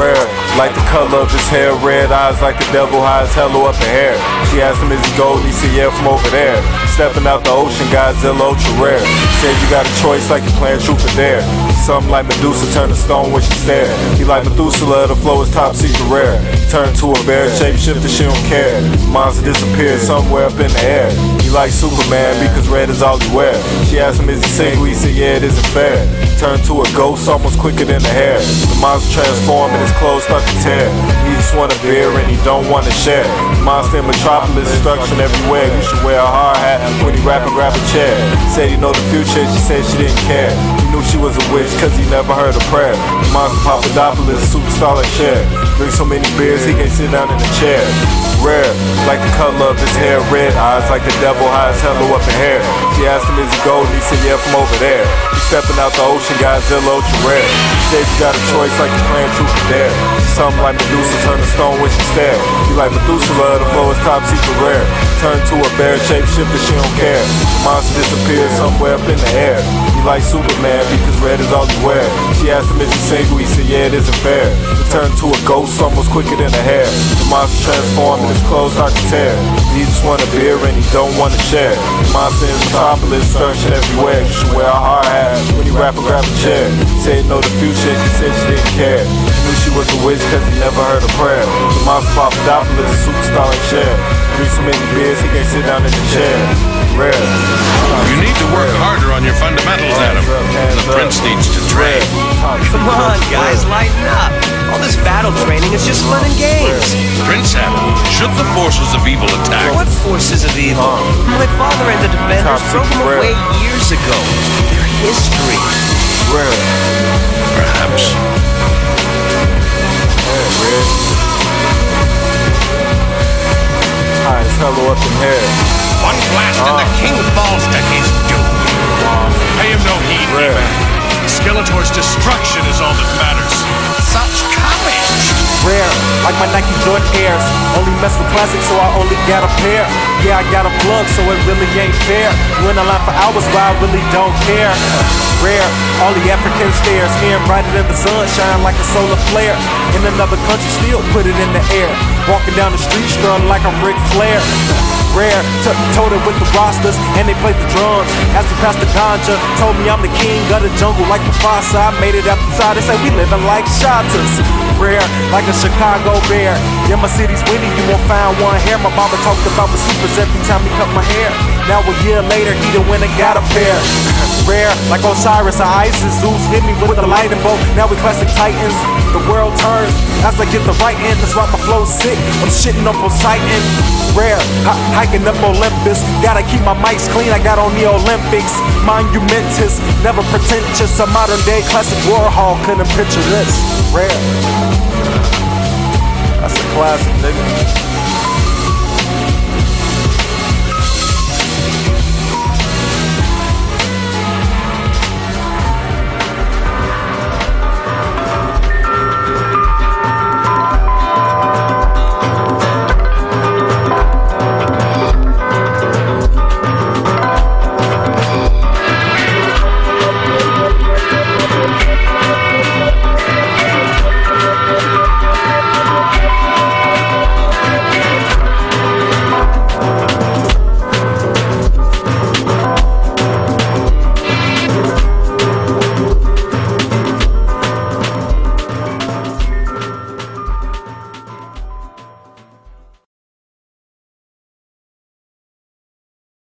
Rare, like the color of his hair, red eyes like the devil, high as hello up in hair. She asked him, is he gold? He said, yeah, from over there. Stepping out the ocean, Godzilla ultra rare. Said you got a choice like you're playing truth or dare. Something like Medusa turn to stone when she stare. He like Methuselah, the flow is top secret rare. Turn to a bear, shape shifter, she don't care. Monster disappeared somewhere up in the air. Like Superman because red is all he wear. She asked him, is he single? He said, yeah, it isn't fair. Turn to a ghost almost quicker than the hair. The monster transform and his clothes start to tear. He just want a beer and he don't want to share. Monster in Metropolis, destruction everywhere. You should wear a hard hat when he rap and grab a chair. Said he know the future, she said she didn't care. He knew she was a witch cause he never heard a prayer. Monster Papadopoulos, superstar like Cher. Drink so many beers he can't sit down in a chair. Rare, like the color of his hair, red eyes like the devil, high as hello up in hair. She asked him, is he gold? He said, yeah, from over there. He stepping out the ocean, Godzilla ultra rare. He said you got a choice like you're playing truth or dare. Something like Medusa turn to stone when she stare. You like Methuselah, the flow is top secret rare. Turn to a bear shape shifter, she don't care. The monster disappears somewhere up in the air. Like Superman because red is all he wear. She asked him, is he single? He said, yeah, it isn't fair. He turned to a ghost almost quicker than a hair. The monster transformed and his clothes start to tear. He just want a beer and he don't want to share. The monster in Metropolis, searching everywhere. You should wear a hard hat when you rap and grab a chair. Said no to future, she said she didn't care. Knew she was a witch cause he never heard a prayer. The monster Papadopoulos, superstar and share. Drink beers, he can't sit down in the chair. Rare. You need to work harder on your fundamentals, Adam. The prince needs to train. Come on, guys, lighten up. All this battle training is just fun and games. Prince Adam, should the forces of evil attack, What forces of evil? My father and the defenders Top drove them away years ago. They're history. Rare. perhaps Skeletor's destruction is all that matters. Such courage! rare, like my Nike Jordan Airs. Only mess with classics, so I only got a pair. Yeah, I got a plug, so it really ain't fair. You in a line for hours, but I really don't care. Rare, all the African stares, air brighter than the sun, shine like a solar flare. In another country, still put it in the air. Walking down the street, strung like a Ric Flair. Rare, t- told it with the rosters, and they played the drums. Passed the ganja, told me I'm the king of the jungle, like the Mufasa. I made it outside, they say we living like shotters. Rare, like a Chicago bear. Yeah, my city's winning, you won't find one here. My barber talked about the supers every time he cut my hair. Now a year later, he the winner, got a pair. Rare, like Osiris or Isis, Zeus hit me with the lightning bolt. Now we classic titans. The world turns as I get the right end. That's why my flow's sick. I'm shitting up Poseidon. Rare, hi- hiking up Olympus. Gotta keep my mics clean. I got on the Olympics. Monumentous, never pretentious. A modern day classic Warhol couldn't picture this. Rare. That's a classic, nigga.